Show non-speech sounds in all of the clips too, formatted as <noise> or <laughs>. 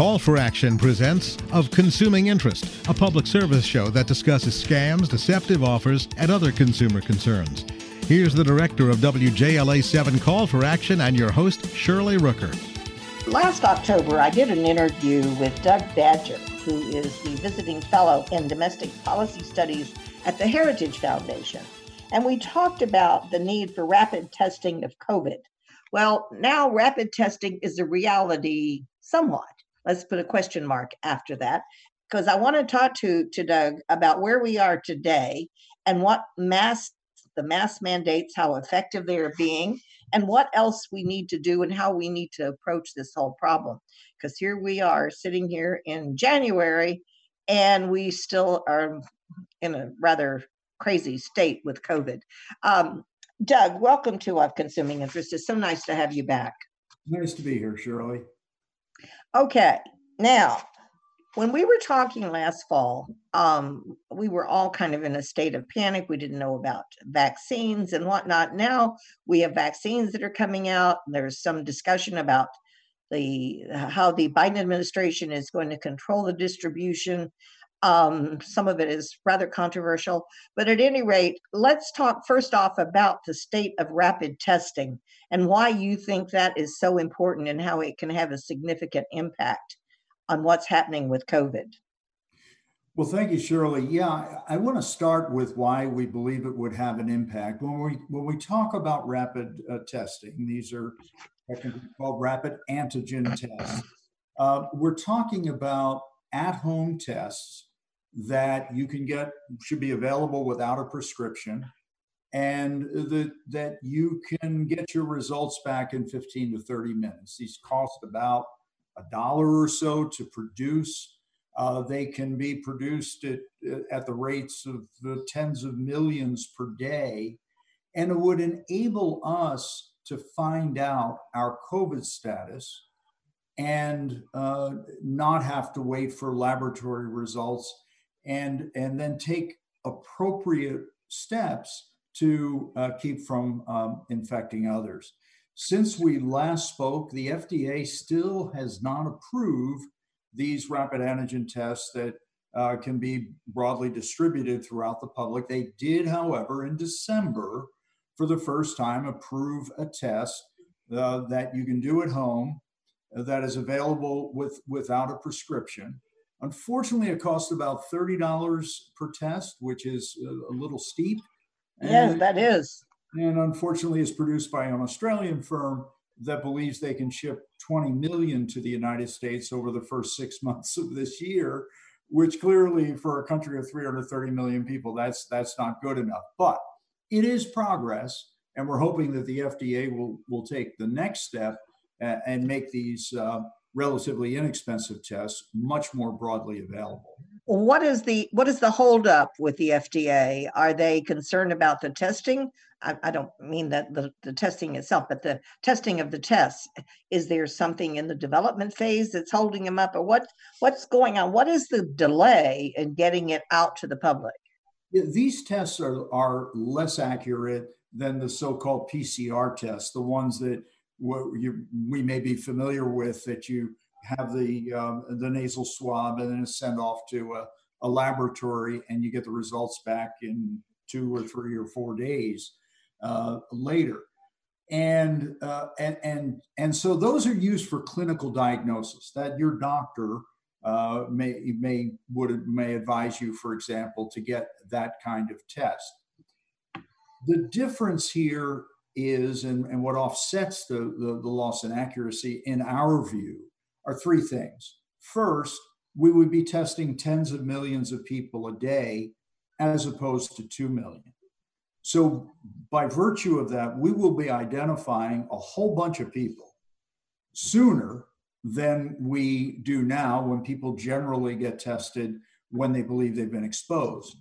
Call for Action presents Of Consuming Interest, a public service show that discusses scams, deceptive offers, and other consumer concerns. Here's the director of WJLA 7 Call for Action and your host, Shirley Rooker. Last October, I did an interview with Doug Badger, who is the visiting fellow in domestic policy studies at the Heritage Foundation. And we talked about the need for rapid testing of COVID. Well, now rapid testing is a reality somewhat. Let's put a question mark after that because I want to talk to, to Doug about where we are today and what mass the mass mandates, how effective they are being, and what else we need to do and how we need to approach this whole problem. Because here we are sitting here in January and we still are in a rather crazy state with COVID. Um, Doug, welcome to Of Consuming Interest. It's so nice to have you back. Nice to be here, Shirley. Okay, now when we were talking last fall, um, we were all kind of in a state of panic. We didn't know about vaccines and whatnot. Now we have vaccines that are coming out. There's some discussion about the how the Biden administration is going to control the distribution. Um, some of it is rather controversial, but at any rate, let's talk first off about the state of rapid testing and why you think that is so important and how it can have a significant impact on what's happening with COVID. Well, thank you, Shirley. Yeah, I want to start with why we believe it would have an impact. When we when we talk about rapid uh, testing, these are called rapid antigen tests. Uh, we're talking about at-home tests that you can get should be available without a prescription and the, that you can get your results back in 15 to 30 minutes. These cost about a dollar or so to produce. Uh, they can be produced at, at the rates of the tens of millions per day and it would enable us to find out our covid status and uh, not have to wait for laboratory results and and then take appropriate steps to uh, keep from um, infecting others. Since we last spoke, the FDA still has not approved these rapid antigen tests that uh, can be broadly distributed throughout the public. They did, however, in December, for the first time, approve a test uh, that you can do at home uh, that is available with without a prescription Unfortunately, it costs about $30 per test, which is a, little steep. Yes, that is. And unfortunately, it's produced by an Australian firm that believes they can ship 20 million to the United States over the first six <laughs> months of this year, which clearly for a country of 330 million people, that's that's not good enough. But it is progress, and we're hoping that the FDA will will take the next step and, and make these uh, relatively inexpensive tests much more broadly available. What is the what is the holdup with the FDA? Are they concerned about the testing? I, I don't mean that the, the testing itself, but the testing of the tests. Is there something in the development phase that's holding them up, or what what's going on? What is the delay in getting it out to the public? Yeah, these tests are are less accurate than the so-called PCR tests, the ones that what you, we may be familiar with that you have the um, the nasal swab and then send off to a, a, laboratory and you get the results back in two or three or four days uh, later. And uh, and and and so those are used for clinical diagnosis that your doctor uh, may may would may advise you for example to get that kind of test. The difference here is and, and what offsets the, the, the loss in accuracy in our view are three things. First, we would be testing tens of millions of people a day as opposed to 2 million. So, by virtue of that, we will be identifying a whole bunch of people sooner than we do now when people generally get tested when they believe they've been exposed.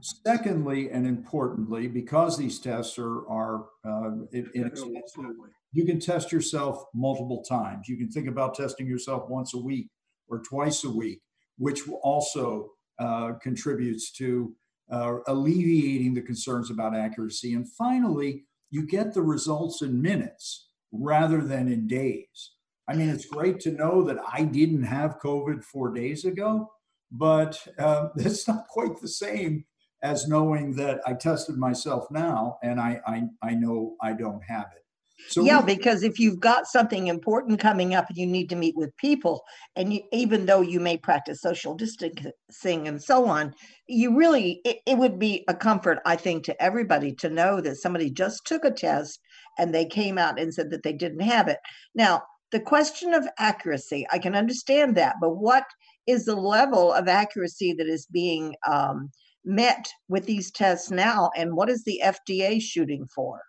Secondly, and importantly, because these tests are, are uh, inexpensive, you can test yourself multiple times. You can think about testing yourself once a week or twice a week, which also uh, contributes to uh, alleviating the concerns about accuracy. And finally, you get the results in minutes rather than in days. I mean, it's great to know that I didn't have COVID four days ago, but uh, <laughs> it's not quite the same as knowing that I tested myself now and I, I, I know I don't have it. So yeah, we, because if you've got something important coming up and you need to meet with people, and you, even though you may practice social distancing and so on, you really it, it would be a comfort, I think, to everybody to know that somebody just took a test and they came out and said that they didn't have it. Now, the question of accuracy, I can understand that, but what is the level of accuracy that is being um, met with these tests now, and what is the FDA shooting for?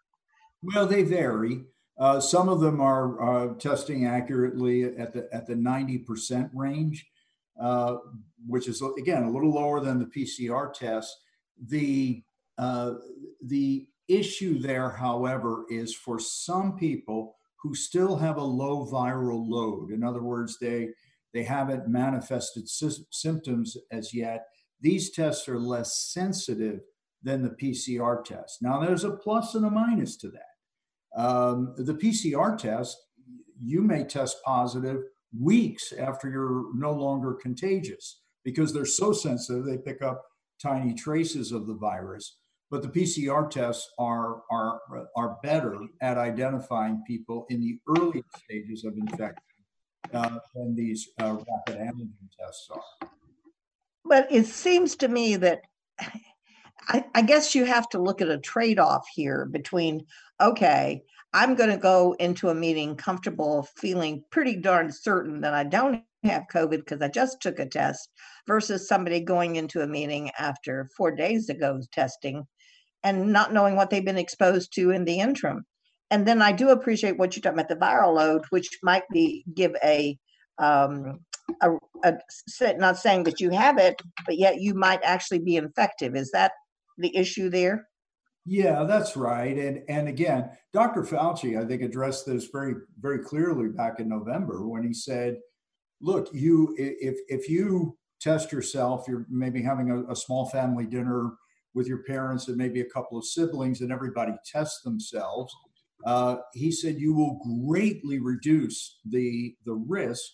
Well, they vary. Uh, some of them are uh, testing accurately at the at the ninety percent range, uh, which is again a little lower than the PCR test. The uh, the issue there, however, is for some people who still have a low viral load. In other words, they they haven't manifested sy- symptoms as yet. These tests are less sensitive than the PCR test. Now, there's a plus and a minus to that. Um, the PCR test, you may test positive weeks after you're no longer contagious because they're so sensitive, they pick up tiny traces of the virus. But the PCR tests are, are, are better at identifying people in the early stages of infection uh, than these uh, rapid antigen tests are. But it seems to me that I, I guess you have to look at a trade off here between, okay, I'm going to go into a meeting comfortable, feeling pretty darn certain that I don't have COVID because I just took a test, versus somebody going into a meeting after four days ago testing and not knowing what they've been exposed to in the interim. And then I do appreciate what you're talking about the viral load, which might be give a um, a, a, not saying that you have it, but yet you might actually be infective. Is that the issue there? Yeah, that's right. And and again, Dr. Fauci, I think, addressed this very very clearly back in November when he said, "Look, you if if you test yourself, you're maybe having a, a small family dinner with your parents and maybe a couple of siblings, and everybody tests themselves." Uh, he said you will greatly reduce the the risk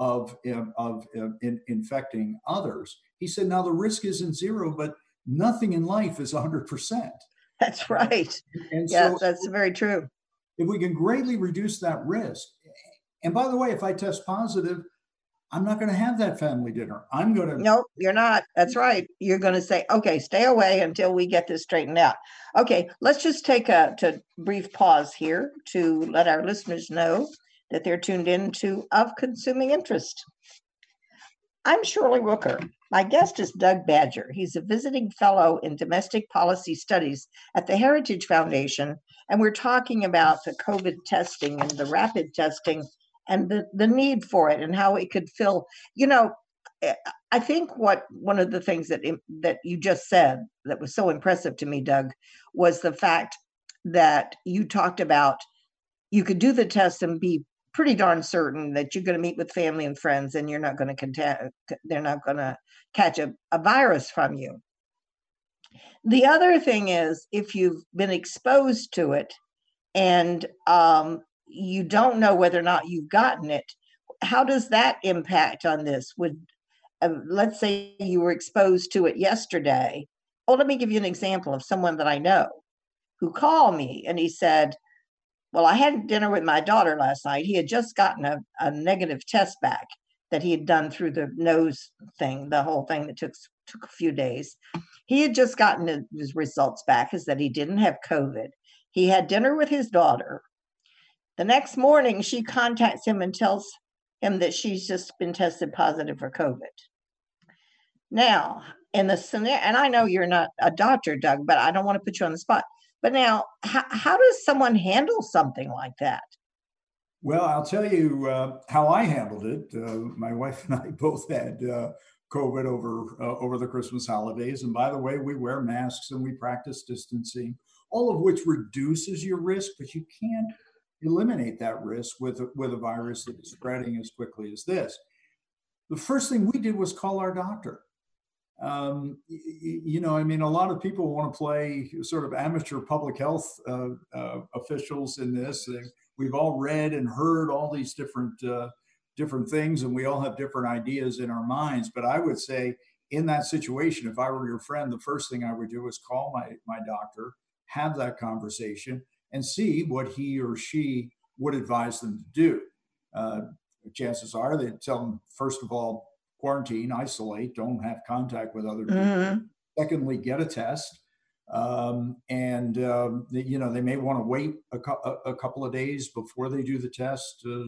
of um, of uh, in, infecting others. He said now the risk isn't zero, but nothing in life is 100 percent. That's right. And yes, so that's very true. If we can greatly reduce that risk, and by the way, if I test positive, I'm not going to have that family dinner. I'm going to. Nope, you're not. That's right. You're going to say, okay, stay away until we get this straightened out. Okay, let's just take a to brief pause here to let our listeners know that they're tuned into Of Consuming Interest. I'm Shirley Rooker. My guest is Doug Badger. He's a visiting fellow in domestic policy studies at the Heritage Foundation, and we're talking about the COVID testing and the rapid testing and the, the need for it and how it could fill you know eh, i think what one of the things that that you just said that was so impressive to me doug was the fact that you talked about you could do the test and be pretty darn certain that you're going to meet with family and friends and you're not going to contact they're not going to catch a, a virus from you. The other thing is if you've been exposed to it and um, you don't know whether or not you've gotten it how does that impact on this? Would uh, let's say you were exposed to it yesterday. Oh let me give you an example of someone that i know who called me and he said well i had dinner with my daughter last night he had just gotten a, a negative test back that he had done through the nose thing the whole thing that took took a few days he had just gotten his results back is that he didn't have covid he had dinner with his daughter the next morning, she contacts him and tells him that she's just been tested positive for COVID. Now, in the scenario, and I know you're not a doctor, Doug, but I don't want to put you on the spot. But now, how, how does someone handle something like that? Well, I'll tell you uh, how I handled it. Uh, my wife and I <laughs> both had uh, COVID over uh, over the Christmas holidays, and by the way, we wear masks and we practice distancing, all of which reduces your risk, but you can't eliminate that risk with, with a virus that is spreading as quickly as this. The first thing we did was call our doctor. Um, you, you know, I mean, a lot of people want to play sort of amateur public health uh, uh, officials in this. we've all read and heard all these different uh, different things, and we all have different ideas in our minds. But I would say, in that situation, if I were your friend, the first thing I would do is call my my doctor, have that conversation, and see what he or she would advise them to do. Uh, chances are they tell them first of all quarantine, isolate, don't have contact with other people. Mm-hmm. Secondly, get a test um, and um, you know they may want to wait a, a, couple of days before they do the test. Uh,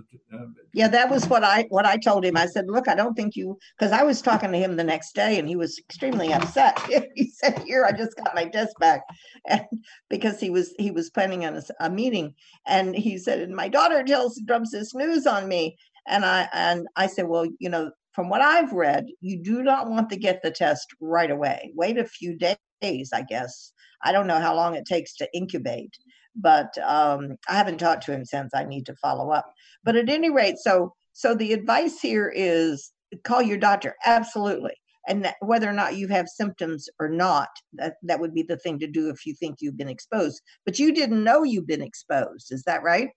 yeah, that was what I what I told him. I said, "Look, I don't think you," because I was talking to him the next day, and he was extremely upset. <laughs> he said, "Here, I just got my test back," and because he was he was planning on a, a meeting, and he said, "And my daughter tells drums this news on me," and I and I said, "Well, you know." From what I've read, you do not want to get the test right away. Wait a few days I guess. I don't know how long it takes to incubate, but um, I haven't talked to him since. I need to follow up. But at any rate, so so the advice here is call your doctor absolutely, and that, whether or not you have symptoms or not, that that would be the thing to do if you think you've been exposed. But you didn't know you've been exposed, is that right?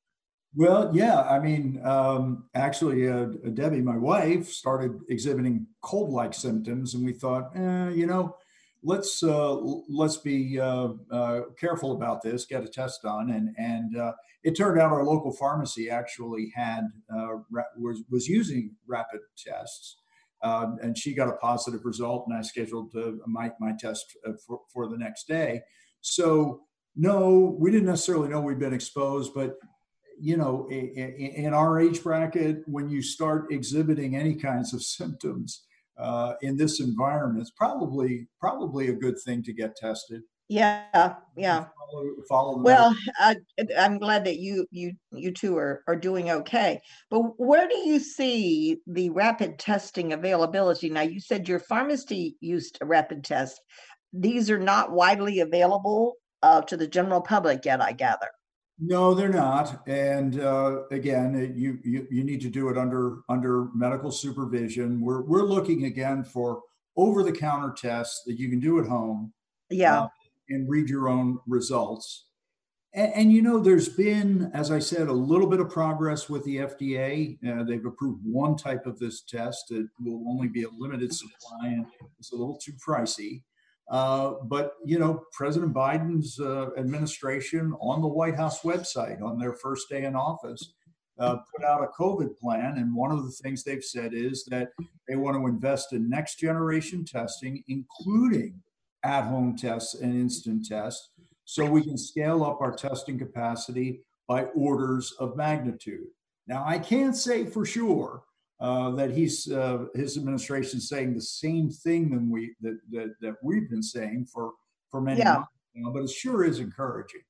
Well, yeah. I mean, um, actually, uh, Debbie, my wife, started exhibiting cold-like symptoms, and we thought, eh, you know let's uh, let's be uh, uh, careful about this. Get a test done, and and uh, it turned out our local pharmacy actually had uh, was was using rapid tests, um, and she got a positive result, and I scheduled my my test for for the next day. So no, we didn't necessarily know we'd been exposed, but you know, in our age bracket, when you start exhibiting any kinds of <laughs> symptoms uh, in this environment, it's probably probably a good thing to get tested. Yeah, yeah. Follow, follow well, uh, I'm glad that you you you two are are doing okay. But where do you see the rapid testing availability? Now, you said your pharmacy used a rapid test. These are not widely available uh, to the general public yet, I gather. No, they're not. And uh, again, you, you you need to do it under under medical supervision. We're we're looking again for over the counter tests that you can do at home. Yeah. Uh, and read your own results. And, and, you know, there's been, as I said, a little bit of progress with the FDA. Uh, they've approved one type of this test. It will only be a limited supply, and it's a little too pricey. Uh, but you know, President Biden's uh, administration on the White House website on their first day in office uh, put out a COVID plan, and one of the things they've said is that they want to invest in next generation testing, including at-home tests and instant tests, so we can scale up our testing capacity by orders of magnitude. Now, I can't say for sure uh, that he's uh, his administration saying the same thing than we that that, that we've been saying for for many yeah. months now, but it sure is encouraging.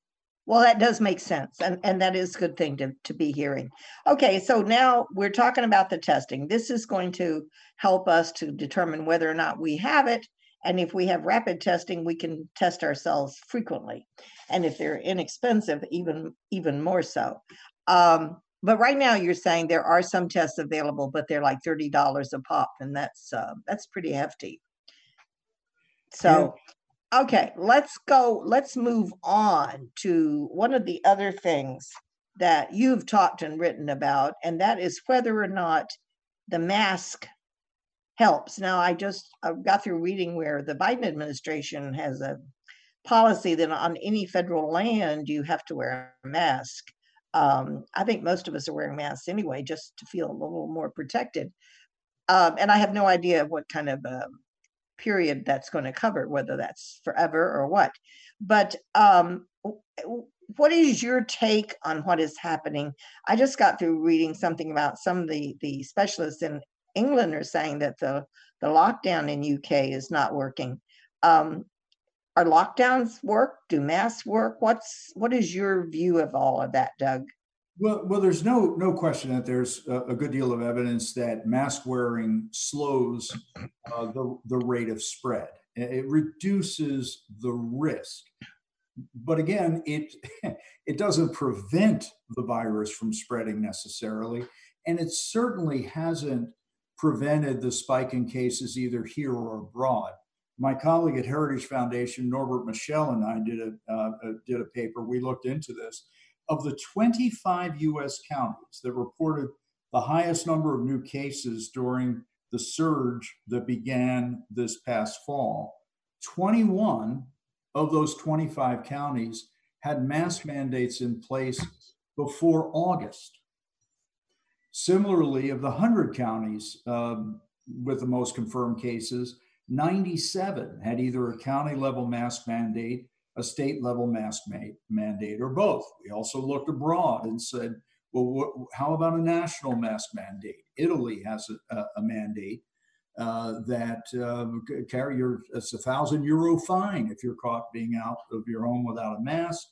Well, that does make sense, and and that is a good thing to to be hearing. Okay, so now we're talking about the testing. This is going to help us to determine whether or not we have it, and if we have rapid testing, we can test ourselves frequently, and if they're inexpensive, even even more so. Um, but right now you're saying there are some tests available, but they're like thirty dollars a pop, and that's uh, that's pretty hefty. So, yeah. okay, let's go. Let's move on to one of the other things that you've talked and written about, and that is whether or not the mask helps. Now, I just I got through reading where the Biden administration has a policy that on any federal land you have to wear a mask. Um, I think most of us are wearing masks anyway, just to feel a little more protected. Um, and I have no idea what kind of uh, period that's going to cover, whether that's forever or what. But um, what is your take on what is happening? I just got through reading something about some of the the specialists in England are saying that the the lockdown in UK is not working. Um, are lockdowns work? Do masks work? What's what is your view of all of that, Doug? Well, well, there's no no question that there's a, a good deal of evidence that mask wearing slows uh, the the rate of spread. It reduces the risk, but again, it <laughs> it doesn't prevent the virus from spreading necessarily, and it certainly hasn't prevented the spike in cases either here or abroad my colleague at Heritage Foundation, Norbert Michel, and I did a, uh, did a paper. We looked into this, of the 25 US counties that reported the highest number of new cases during the surge that began this past fall, 21 of those 25 counties had mask mandates in place before August. Similarly, of the 100 counties um, with the most confirmed cases, 97 had either a county level mask mandate, a state level mask mandate, or both. We also looked abroad and said, well, how about a national mask mandate? Italy has a, a, a mandate uh, that uh, carry your it's a thousand euro fine if you're caught being out of your home without a mask.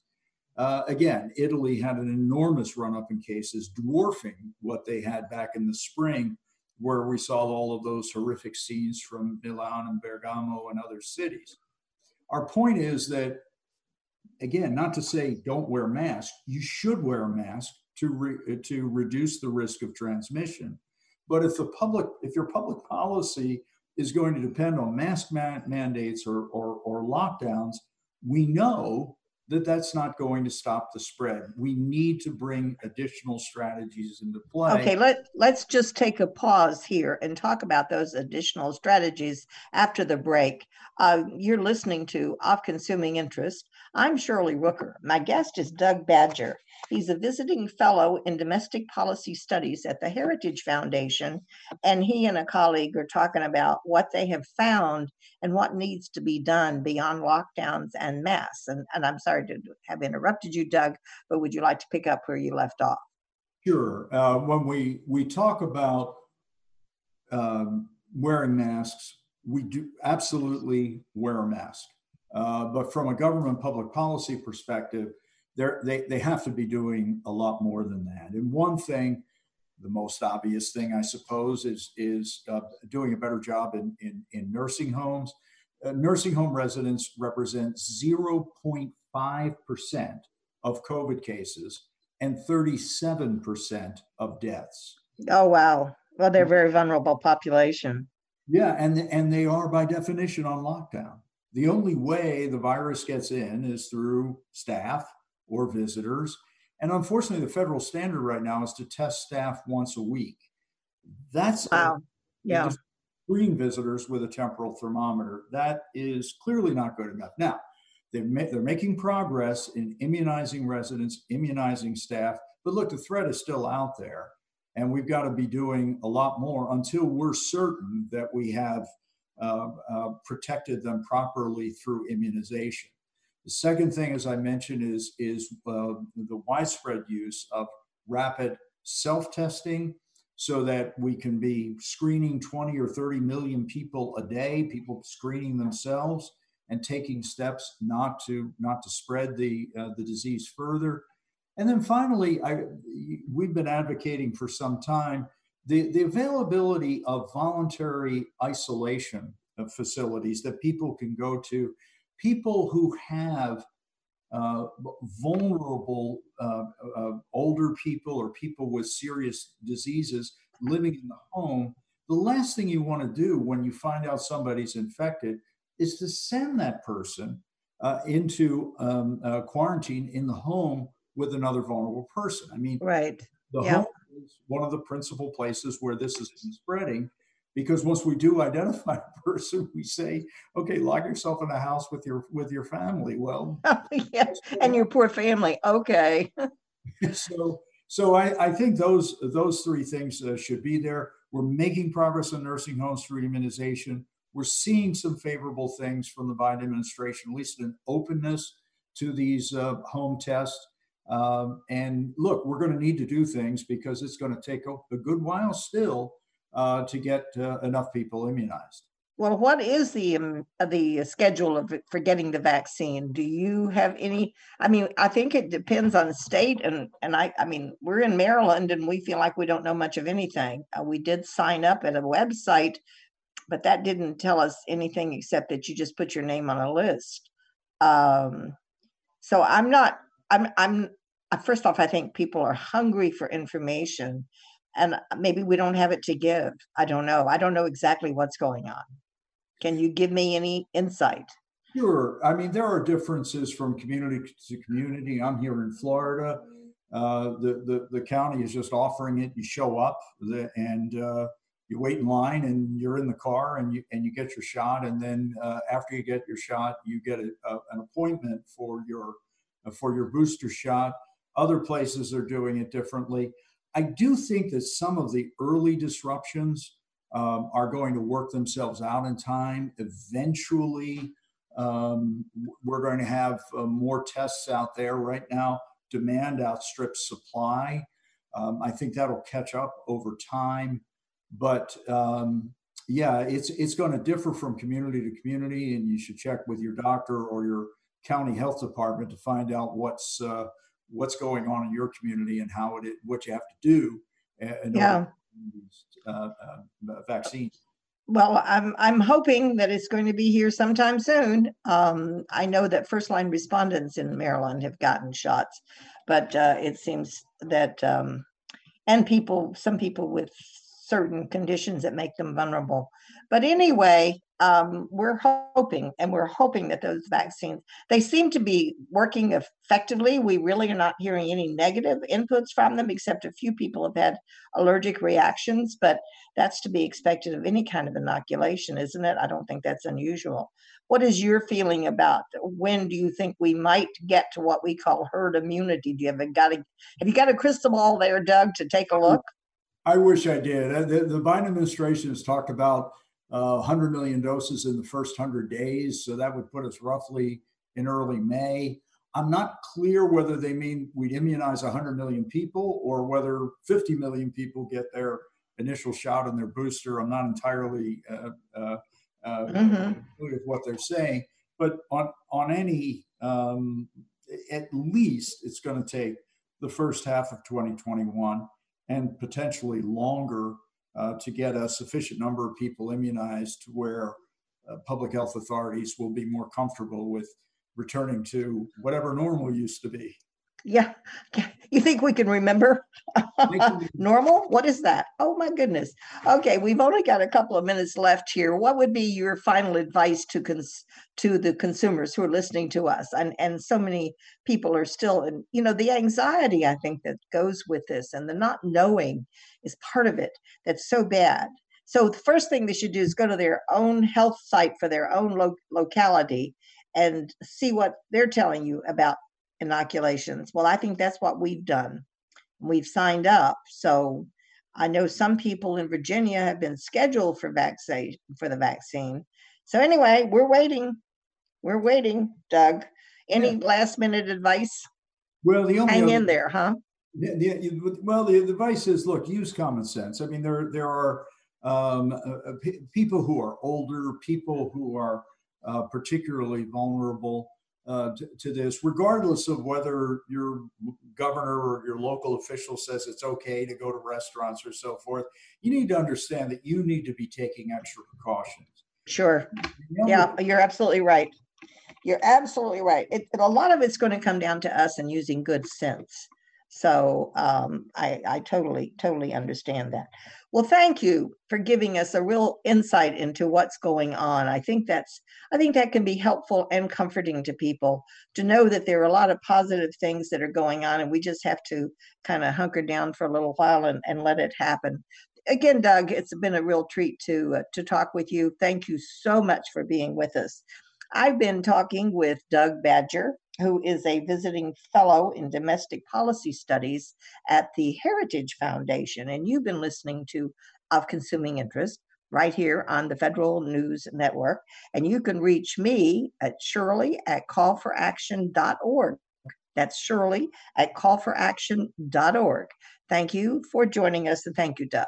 Uh, again, Italy had an enormous run up in cases, dwarfing what they had back in the spring, where we saw all of those horrific scenes from Milan and Bergamo and other cities. Our point is that, again, not to say don't wear masks, you should wear a mask to, re- to reduce the risk of transmission. But if the public, if your public policy is going to depend on mask man- mandates or, or, or lockdowns, we know that that's not going to stop the spread. We need to bring additional strategies into play. Okay, let let's just take a pause here and talk about those additional strategies after the break. Uh, you're listening to Of Consuming Interest. I'm Shirley Rooker. My guest is Doug Badger. He's a visiting fellow in domestic policy studies at the Heritage Foundation, and he and a colleague are talking about what they have found and what needs to be done beyond lockdowns and masks. And, and I'm sorry to have interrupted you, Doug, but would you like to pick up where you left off? Sure. Uh, when we we talk about um, wearing masks, we do absolutely wear a mask. Uh, but from a government public policy perspective, they they have to be doing a lot more than that. And one thing, the most obvious thing, I suppose, is is uh, doing a better job in in, in nursing homes. Uh, nursing home residents represent 0.5 percent of COVID cases and 37 percent of deaths. Oh wow! Well, they're a very vulnerable population. Yeah, and and they are by definition on lockdown the only way the virus gets in is through staff or visitors. And unfortunately, the federal standard right now is to test staff once a week. That's wow. yeah. Screen visitors with a temporal thermometer. That is clearly not good enough. Now, they're, ma- they're making progress in immunizing residents, immunizing staff. But look, the threat is still out there. And we've got to be doing a lot more until we're certain that we have uh, uh, protected them properly through immunization. The second thing, as I mentioned, is, is uh, the widespread use of rapid self testing so that we can be screening 20 or 30 million people a day, people screening themselves and taking steps not to not to spread the uh, the disease further. And then finally, I, we've been advocating for some time the, the availability of voluntary isolation of facilities that people can go to, people who have uh, vulnerable uh, uh, older people or people with serious diseases living in the home, the last thing you want to do when you find out somebody's infected is to send that person uh, into um, uh, quarantine in the home with another vulnerable person. I mean, right. The home is one of the principal places where this is spreading because once we do identify a person we say okay lock yourself in a house with your with your family. Well <laughs> yes and your poor family. Okay. <laughs> So so I, I think those those three things uh, should be there. We're making progress in nursing homes through immunization. We're seeing some favorable things from the biden administration at least an openness to these uh, home tests. Um, and look, we're going to need to do things because it's going to take a, a good while still uh, to get uh, enough people immunized. Well, what is the um, the schedule of for getting the vaccine? Do you have any? I mean, I think it depends on the state, and and I I mean, we're in Maryland, and we feel like we don't know much of anything. Uh, we did sign up at a website, but that didn't tell us anything except that you just put your name on a list. Um, so I'm not I'm I'm first off, I think people are hungry for information, and uh, maybe we don't have it to give. I don't know. I don't know exactly what's going on. Can you give me any insight? Sure. I mean, there are differences from community to community. I'm here in Florida. uh, the, the, the county is just offering it. You show up the, and uh, you wait in line and you're in the car and you, and you get your shot. And then uh, after you get your shot, you get a, a, an appointment for your, for your booster shot. Other places are doing it differently. I do think that some of the early disruptions um, are going to work themselves out in time. Eventually, um, we're going to have uh, more tests out there. Right now, demand outstrips supply. Um, I think that'll catch up over time. But um, yeah, it's it's going to differ from community to community, and you should check with your doctor or your county health department to find out what's uh, what's going on in your community and how it what you have to do. and yeah. Uh, uh, vaccine. Well, I'm I'm hoping that it's going to be here sometime soon. Um, I know that first line respondents in Maryland have gotten shots, but uh, it seems that um, and people, some people with certain conditions that make them vulnerable. But anyway, um, we're hoping, and we're hoping that those vaccines they seem to be working effectively. We really are not hearing any negative inputs from them, except a few people have had allergic reactions. But that's to be expected of any kind of inoculation, isn't it? I don't think that's unusual. What is your feeling about when do you think we might get to what we call herd immunity? Do you have got a have you got a crystal ball there, Doug, to take a look? I wish I did. The, the Biden administration has talked about uh, 100 million doses in the first 100 days. So that would put us roughly in early May. I'm not clear whether they mean we'd immunize 100 million people or whether 50 million people get their initial shot and their booster. I'm not entirely uh, uh, uh, mm-hmm. with what they're saying, but on on any, um, at least it's going to take the first half of 2021 and potentially longer uh, to get a sufficient number of people immunized where uh, public health authorities will be more comfortable with returning to whatever normal used to be. Yeah. You think we can <laughs> remember normal? What is that? Oh my goodness. Okay, we've only got a couple of minutes left here. What would be your final advice to cons- to the consumers who are listening to us? And and so many people are still in, you know, the anxiety I think that goes with this and the not knowing is part of it that's so bad. So the first thing they should do is go to their own health site for their own lo- locality and see what they're telling you about inoculations. Well, I think that's what we've done. We've signed up. So I know some people in Virginia have been scheduled for vaccine for the vaccine. So anyway, we're waiting. We're waiting, Doug. Any yeah. last minute advice? Well, the only hang other, in there, huh? The, the, well, the advice is look, use common sense. I mean, there there are um, uh, uh p- people who are older, people who are uh, particularly vulnerable uh, to, to, this, regardless of whether your governor or your local official says it's okay to go to restaurants or so forth. You need to understand that you need to be taking extra precautions. Sure. Yeah, you're absolutely right. You're absolutely right. It, a lot of it's going to come down to us and using good sense. So um, I, I totally, totally understand that. Well, thank you for giving us a real insight into what's going on. I think that's I think that can be helpful and comforting to people to know that there are a lot of positive things that are going on, and we just have to kind of hunker down for a little while and, and let it happen. Again, Doug, it's been a real treat to uh, to talk with you. Thank you so much for being with us. I've been talking with Doug Badger who is a visiting fellow in domestic policy studies at the Heritage Foundation. And you've been listening to Of Consuming Interest right here on the Federal News Network. And you can reach me at Shirley at callforaction.org. That's Shirley at callforaction.org. Thank you for joining us and thank you, Doug.